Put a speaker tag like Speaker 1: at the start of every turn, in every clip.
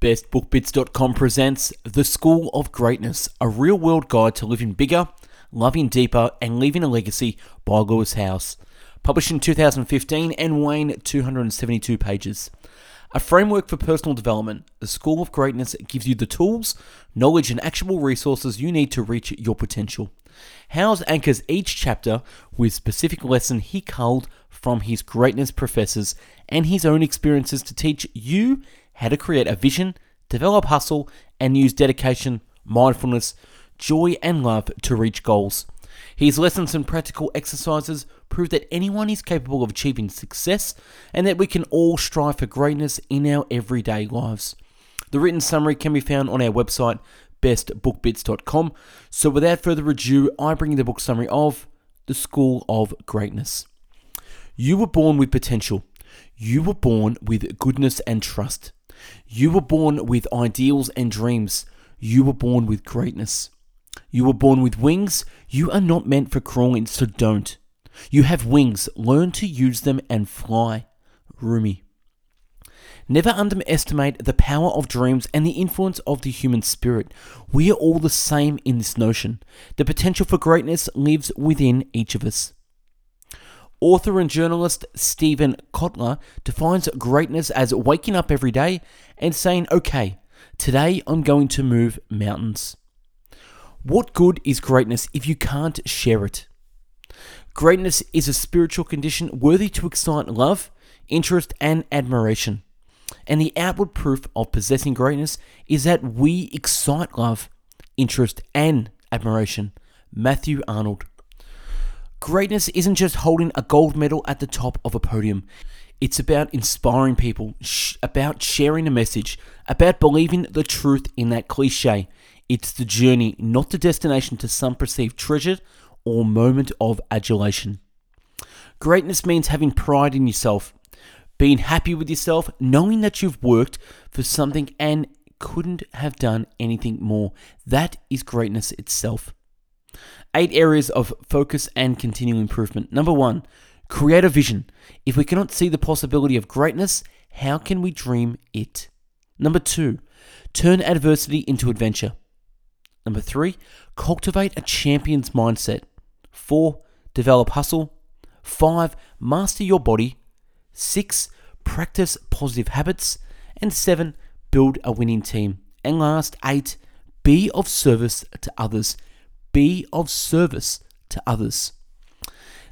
Speaker 1: BestBookBits.com presents The School of Greatness, a real world guide to living bigger, loving deeper, and leaving a legacy by Lewis Howes. Published in 2015 and weighing 272 pages. A framework for personal development, The School of Greatness gives you the tools, knowledge, and actionable resources you need to reach your potential. Howes anchors each chapter with specific lesson he culled from his greatness professors and his own experiences to teach you how to create a vision, develop hustle, and use dedication, mindfulness, joy, and love to reach goals. His lessons and practical exercises prove that anyone is capable of achieving success and that we can all strive for greatness in our everyday lives. The written summary can be found on our website, bestbookbits.com. So, without further ado, I bring you the book summary of The School of Greatness. You were born with potential. You were born with goodness and trust. You were born with ideals and dreams. You were born with greatness. You were born with wings. You are not meant for crawling, so don't. You have wings. Learn to use them and fly. Rumi. Never underestimate the power of dreams and the influence of the human spirit. We are all the same in this notion. The potential for greatness lives within each of us. Author and journalist Steven Kotler defines greatness as waking up every day and saying, okay, today I'm going to move mountains. What good is greatness if you can't share it? Greatness is a spiritual condition worthy to excite love, interest, and admiration. And the outward proof of possessing greatness is that we excite love, interest, and admiration. Matthew Arnold. Greatness isn't just holding a gold medal at the top of a podium. It's about inspiring people, sh- about sharing a message, about believing the truth in that cliche. It's the journey, not the destination to some perceived treasure or moment of adulation. Greatness means having pride in yourself, being happy with yourself, knowing that you've worked for something and couldn't have done anything more. That is greatness itself. Eight areas of focus and continual improvement. Number one, create a vision. If we cannot see the possibility of greatness, how can we dream it? Number two, turn adversity into adventure. Number three, cultivate a champion's mindset. Four, develop hustle. Five, master your body. Six, practice positive habits. And seven, build a winning team. And last, eight, be of service to others be of service to others.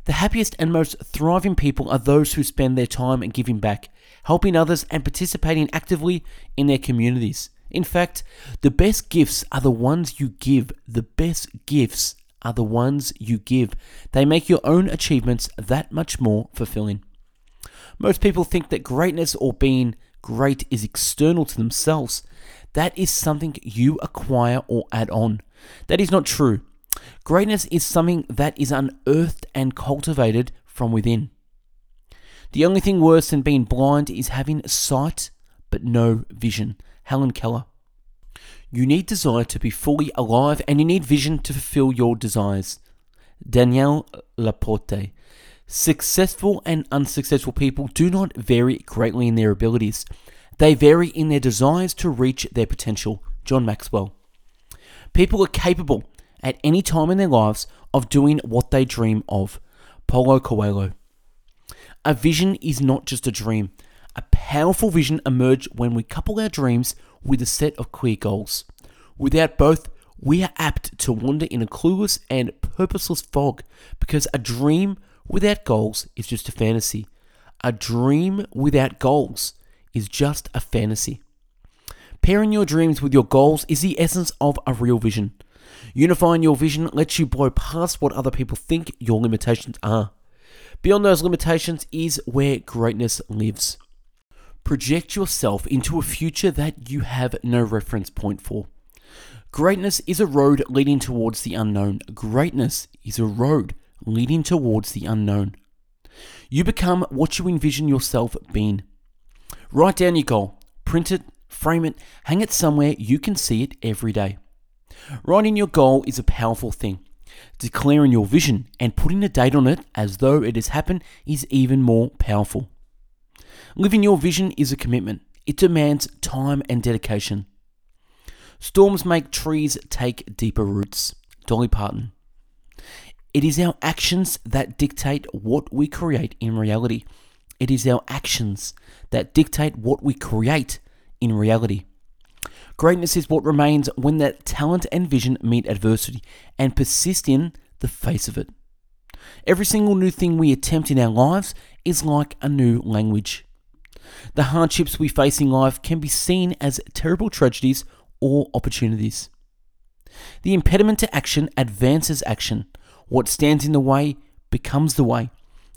Speaker 1: The happiest and most thriving people are those who spend their time giving back, helping others, and participating actively in their communities. In fact, the best gifts are the ones you give. The best gifts are the ones you give. They make your own achievements that much more fulfilling. Most people think that greatness or being great is external to themselves. That is something you acquire or add on. That is not true. Greatness is something that is unearthed and cultivated from within. The only thing worse than being blind is having sight but no vision. Helen Keller. You need desire to be fully alive and you need vision to fulfill your desires. Danielle Laporte. Successful and unsuccessful people do not vary greatly in their abilities. They vary in their desires to reach their potential. John Maxwell. People are capable at any time in their lives of doing what they dream of. Paulo Coelho. A vision is not just a dream. A powerful vision emerges when we couple our dreams with a set of clear goals. Without both, we are apt to wander in a clueless and purposeless fog because a dream without goals is just a fantasy. A dream without goals is just a fantasy. Pairing your dreams with your goals is the essence of a real vision. Unifying your vision lets you blow past what other people think your limitations are. Beyond those limitations is where greatness lives. Project yourself into a future that you have no reference point for. Greatness is a road leading towards the unknown. Greatness is a road leading towards the unknown. You become what you envision yourself being. Write down your goal, print it, frame it, hang it somewhere you can see it every day. Writing your goal is a powerful thing. Declaring your vision and putting a date on it as though it has happened is even more powerful. Living your vision is a commitment. it demands time and dedication. Storms make trees take deeper roots. Dolly Parton. It is our actions that dictate what we create in reality. It is our actions that dictate what we create in reality. Greatness is what remains when that talent and vision meet adversity and persist in the face of it. Every single new thing we attempt in our lives is like a new language. The hardships we face in life can be seen as terrible tragedies or opportunities. The impediment to action advances action. What stands in the way becomes the way.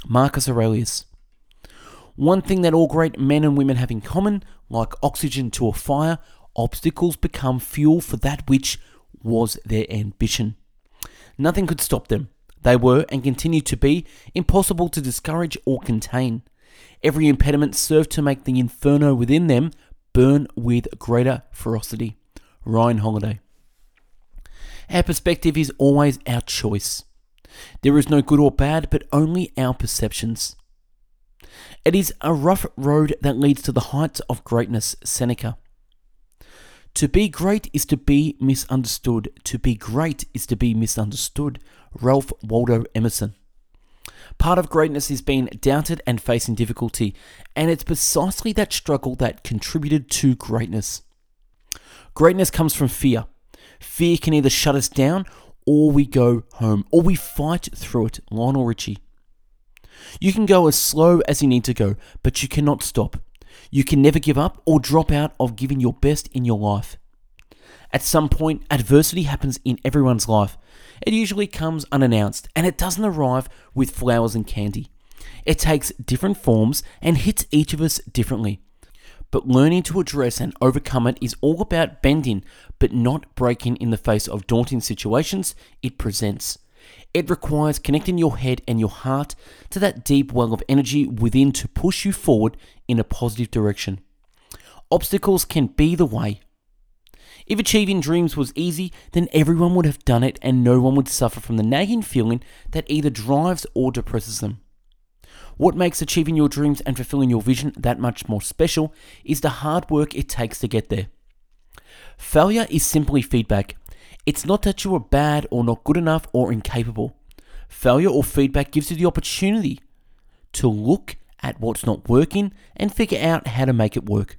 Speaker 1: Marcus Aurelius. One thing that all great men and women have in common, like oxygen to a fire, obstacles become fuel for that which was their ambition. Nothing could stop them. They were, and continue to be, impossible to discourage or contain. Every impediment served to make the inferno within them burn with greater ferocity. Ryan Holiday. Our perspective is always our choice. There is no good or bad, but only our perceptions. It is a rough road that leads to the heights of greatness, Seneca. To be great is to be misunderstood. To be great is to be misunderstood. Ralph Waldo Emerson. Part of greatness is being doubted and facing difficulty, and it's precisely that struggle that contributed to greatness. Greatness comes from fear. Fear can either shut us down or we go home, or we fight through it. Lionel Richie. You can go as slow as you need to go, but you cannot stop. You can never give up or drop out of giving your best in your life. At some point, adversity happens in everyone's life. It usually comes unannounced, and it doesn't arrive with flowers and candy. It takes different forms and hits each of us differently. But learning to address and overcome it is all about bending, but not breaking in the face of daunting situations it presents. It requires connecting your head and your heart to that deep well of energy within to push you forward in a positive direction. Obstacles can be the way. If achieving dreams was easy, then everyone would have done it and no one would suffer from the nagging feeling that either drives or depresses them. What makes achieving your dreams and fulfilling your vision that much more special is the hard work it takes to get there. Failure is simply feedback. It's not that you are bad or not good enough or incapable. Failure or feedback gives you the opportunity to look at what's not working and figure out how to make it work.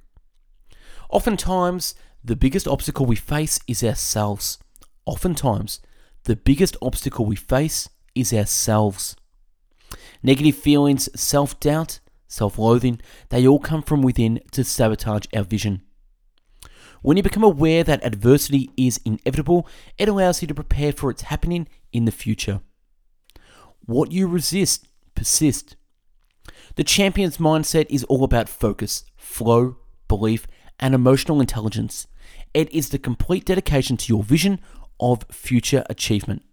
Speaker 1: Oftentimes, the biggest obstacle we face is ourselves. Oftentimes, the biggest obstacle we face is ourselves. Negative feelings, self doubt, self loathing, they all come from within to sabotage our vision. When you become aware that adversity is inevitable, it allows you to prepare for its happening in the future. What you resist, persist. The champion's mindset is all about focus, flow, belief, and emotional intelligence. It is the complete dedication to your vision of future achievement.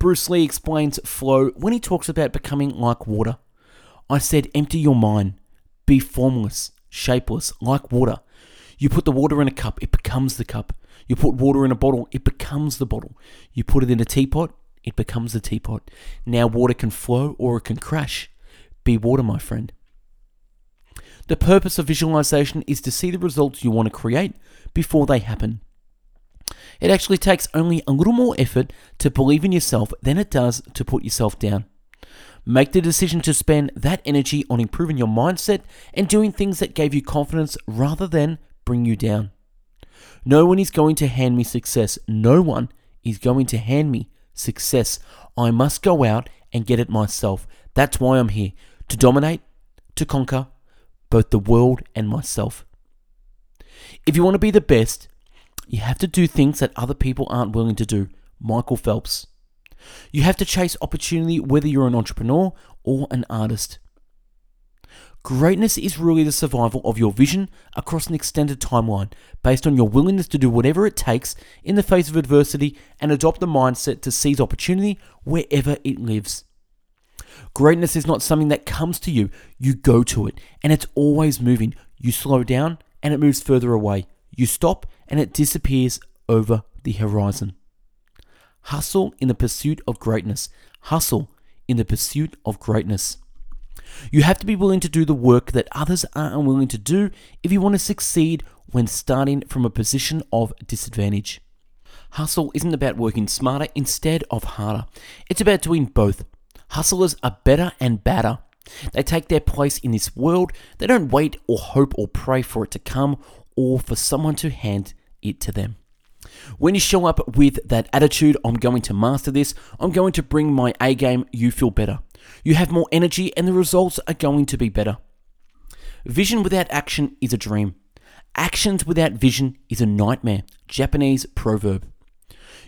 Speaker 1: Bruce Lee explains flow when he talks about becoming like water. I said, empty your mind, be formless, shapeless, like water. You put the water in a cup, it becomes the cup. You put water in a bottle, it becomes the bottle. You put it in a teapot, it becomes the teapot. Now water can flow or it can crash. Be water, my friend. The purpose of visualization is to see the results you want to create before they happen. It actually takes only a little more effort to believe in yourself than it does to put yourself down. Make the decision to spend that energy on improving your mindset and doing things that gave you confidence rather than bring you down. No one is going to hand me success. No one is going to hand me success. I must go out and get it myself. That's why I'm here to dominate, to conquer both the world and myself. If you want to be the best, you have to do things that other people aren't willing to do. Michael Phelps. You have to chase opportunity whether you're an entrepreneur or an artist. Greatness is really the survival of your vision across an extended timeline based on your willingness to do whatever it takes in the face of adversity and adopt the mindset to seize opportunity wherever it lives. Greatness is not something that comes to you, you go to it, and it's always moving. You slow down and it moves further away. You stop and it disappears over the horizon. Hustle in the pursuit of greatness. Hustle in the pursuit of greatness. You have to be willing to do the work that others are unwilling to do if you want to succeed when starting from a position of disadvantage. Hustle isn't about working smarter instead of harder. It's about doing both. Hustlers are better and badder. They take their place in this world. They don't wait or hope or pray for it to come or for someone to hand it to them. When you show up with that attitude, I'm going to master this, I'm going to bring my A game, you feel better. You have more energy and the results are going to be better. Vision without action is a dream. Actions without vision is a nightmare. Japanese proverb.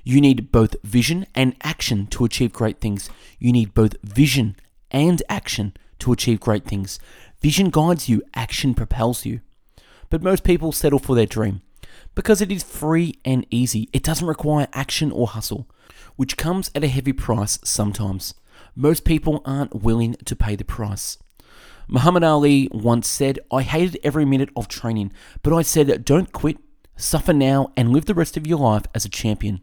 Speaker 1: You need both vision and action to achieve great things. You need both vision and action to achieve great things. Vision guides you, action propels you. But most people settle for their dream because it is free and easy. It doesn't require action or hustle, which comes at a heavy price sometimes. Most people aren't willing to pay the price. Muhammad Ali once said, I hated every minute of training, but I said, don't quit, suffer now, and live the rest of your life as a champion.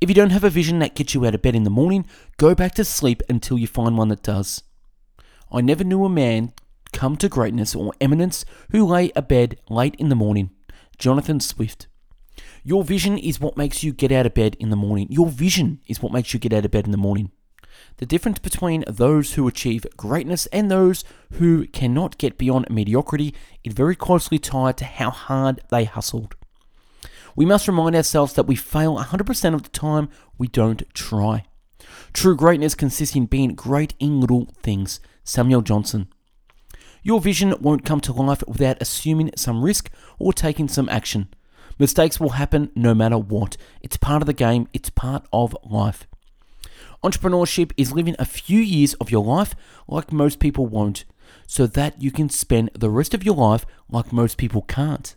Speaker 1: If you don't have a vision that gets you out of bed in the morning, go back to sleep until you find one that does. I never knew a man come to greatness or eminence who lay abed late in the morning. Jonathan Swift. Your vision is what makes you get out of bed in the morning. Your vision is what makes you get out of bed in the morning. The difference between those who achieve greatness and those who cannot get beyond mediocrity is very closely tied to how hard they hustled. We must remind ourselves that we fail 100% of the time we don't try. True greatness consists in being great in little things. Samuel Johnson. Your vision won't come to life without assuming some risk or taking some action. Mistakes will happen no matter what. It's part of the game, it's part of life. Entrepreneurship is living a few years of your life like most people won't, so that you can spend the rest of your life like most people can't.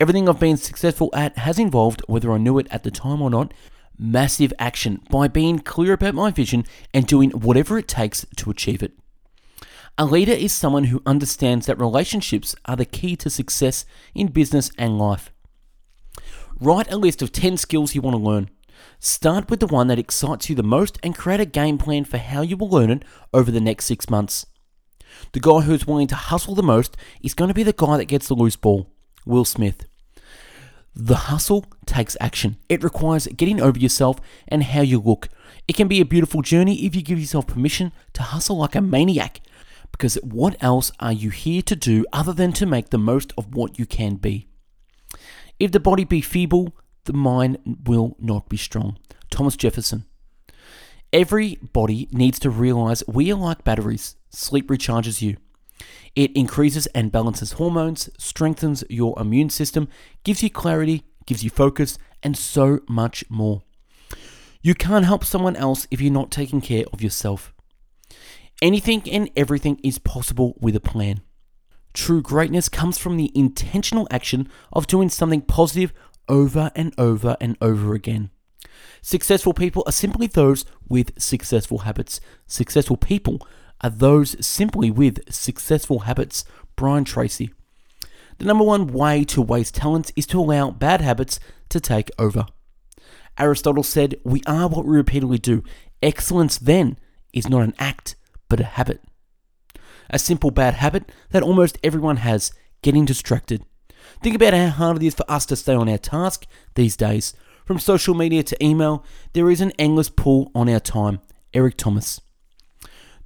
Speaker 1: Everything I've been successful at has involved, whether I knew it at the time or not, massive action by being clear about my vision and doing whatever it takes to achieve it. A leader is someone who understands that relationships are the key to success in business and life. Write a list of 10 skills you want to learn. Start with the one that excites you the most and create a game plan for how you will learn it over the next six months. The guy who's willing to hustle the most is going to be the guy that gets the loose ball. Will Smith. The hustle takes action. It requires getting over yourself and how you look. It can be a beautiful journey if you give yourself permission to hustle like a maniac because what else are you here to do other than to make the most of what you can be? If the body be feeble, the mind will not be strong. Thomas Jefferson. Every body needs to realize we are like batteries. Sleep recharges you. It increases and balances hormones, strengthens your immune system, gives you clarity, gives you focus, and so much more. You can't help someone else if you're not taking care of yourself. Anything and everything is possible with a plan. True greatness comes from the intentional action of doing something positive over and over and over again. Successful people are simply those with successful habits. Successful people are those simply with successful habits. Brian Tracy. The number one way to waste talents is to allow bad habits to take over. Aristotle said, We are what we repeatedly do. Excellence then is not an act, but a habit. A simple bad habit that almost everyone has getting distracted. Think about how hard it is for us to stay on our task these days. From social media to email, there is an endless pull on our time. Eric Thomas.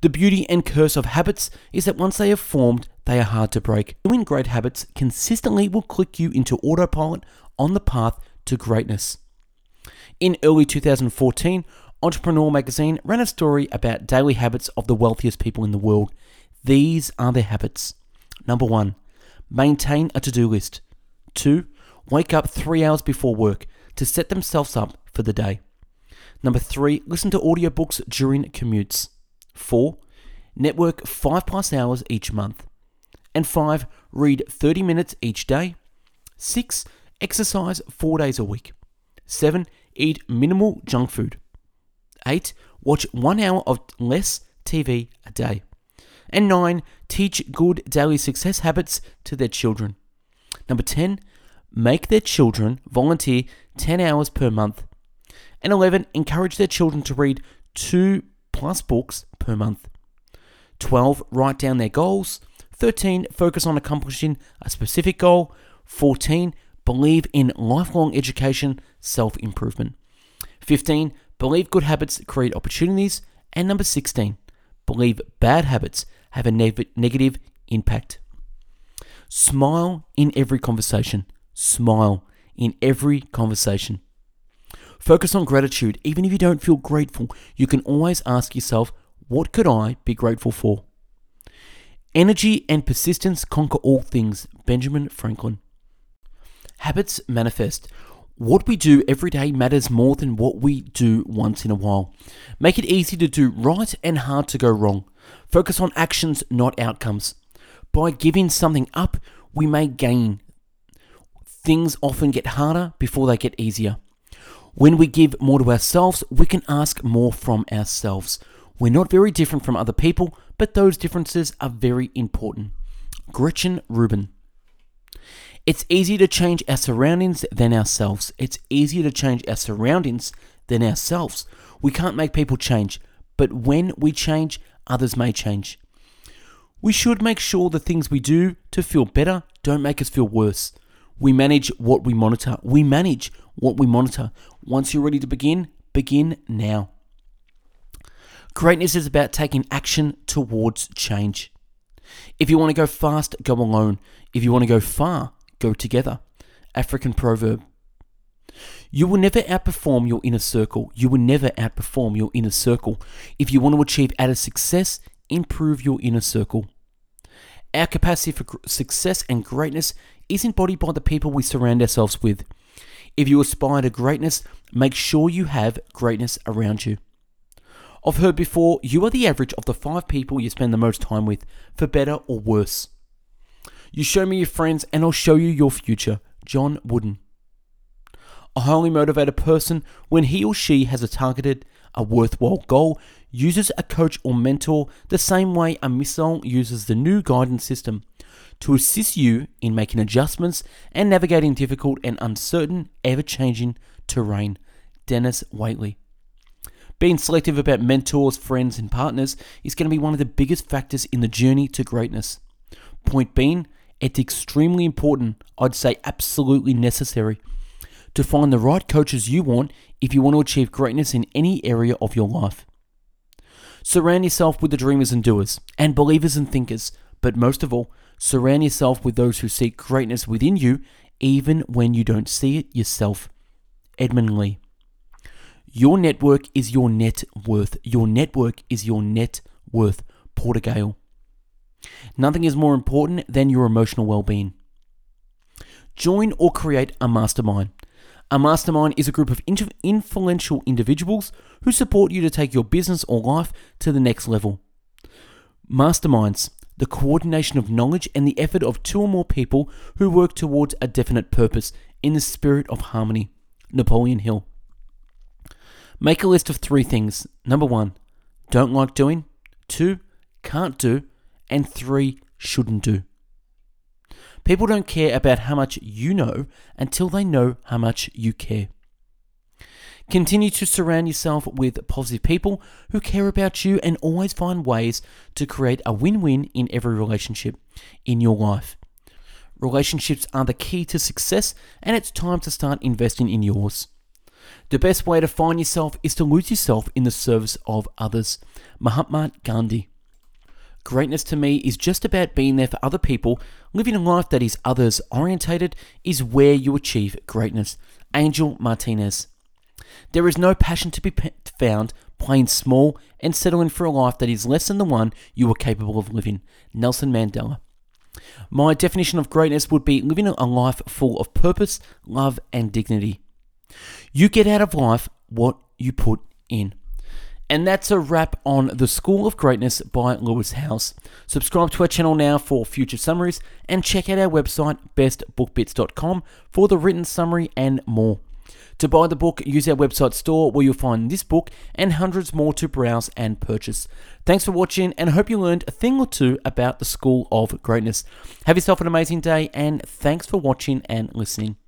Speaker 1: The beauty and curse of habits is that once they are formed, they are hard to break. Doing great habits consistently will click you into autopilot on the path to greatness. In early 2014, Entrepreneur magazine ran a story about daily habits of the wealthiest people in the world. These are their habits. Number one, maintain a to do list. Two, wake up three hours before work to set themselves up for the day. Number three, listen to audiobooks during commutes. Four, network five plus hours each month. And five, read 30 minutes each day. Six, exercise four days a week. Seven, eat minimal junk food. 8. Watch one hour of less TV a day. And 9. Teach good daily success habits to their children. Number 10. Make their children volunteer 10 hours per month. And 11. Encourage their children to read 2 plus books per month. 12. Write down their goals. 13. Focus on accomplishing a specific goal. 14. Believe in lifelong education, self improvement. 15. Believe good habits create opportunities. And number 16. Believe bad habits have a ne- negative impact. Smile in every conversation. Smile in every conversation. Focus on gratitude. Even if you don't feel grateful, you can always ask yourself, what could I be grateful for? Energy and persistence conquer all things. Benjamin Franklin. Habits manifest. What we do every day matters more than what we do once in a while. Make it easy to do right and hard to go wrong. Focus on actions, not outcomes. By giving something up, we may gain. Things often get harder before they get easier. When we give more to ourselves, we can ask more from ourselves. We're not very different from other people, but those differences are very important. Gretchen Rubin. It's easier to change our surroundings than ourselves. It's easier to change our surroundings than ourselves. We can't make people change, but when we change, others may change. We should make sure the things we do to feel better don't make us feel worse. We manage what we monitor. We manage what we monitor. Once you're ready to begin, begin now. Greatness is about taking action towards change. If you want to go fast, go alone. If you want to go far, go together. African proverb. You will never outperform your inner circle. You will never outperform your inner circle. If you want to achieve added success, improve your inner circle. Our capacity for success and greatness is embodied by the people we surround ourselves with. If you aspire to greatness, make sure you have greatness around you. I've heard before, you are the average of the five people you spend the most time with, for better or worse. You show me your friends, and I'll show you your future. John Wooden. A highly motivated person, when he or she has a targeted, a worthwhile goal, uses a coach or mentor the same way a missile uses the new guidance system to assist you in making adjustments and navigating difficult and uncertain, ever changing terrain. Dennis Waitley. Being selective about mentors, friends, and partners is going to be one of the biggest factors in the journey to greatness. Point being, it's extremely important, I'd say absolutely necessary, to find the right coaches you want if you want to achieve greatness in any area of your life. Surround yourself with the dreamers and doers, and believers and thinkers, but most of all, surround yourself with those who seek greatness within you even when you don't see it yourself. Edmund Lee. Your network is your net worth. Your network is your net worth. Porter. Nothing is more important than your emotional well being. Join or create a mastermind. A mastermind is a group of influential individuals who support you to take your business or life to the next level. Masterminds, the coordination of knowledge and the effort of two or more people who work towards a definite purpose in the spirit of harmony. Napoleon Hill. Make a list of three things. Number one, don't like doing. Two, can't do and three shouldn't do. People don't care about how much you know until they know how much you care. Continue to surround yourself with positive people who care about you and always find ways to create a win win in every relationship in your life. Relationships are the key to success, and it's time to start investing in yours. The best way to find yourself is to lose yourself in the service of others. Mahatma Gandhi. Greatness to me is just about being there for other people. Living a life that is others orientated is where you achieve greatness. Angel Martinez. There is no passion to be found playing small and settling for a life that is less than the one you are capable of living. Nelson Mandela. My definition of greatness would be living a life full of purpose, love, and dignity. You get out of life what you put in. And that's a wrap on The School of Greatness by Lewis Howes. Subscribe to our channel now for future summaries and check out our website, bestbookbits.com, for the written summary and more. To buy the book, use our website store where you'll find this book and hundreds more to browse and purchase. Thanks for watching and hope you learned a thing or two about the School of Greatness. Have yourself an amazing day and thanks for watching and listening.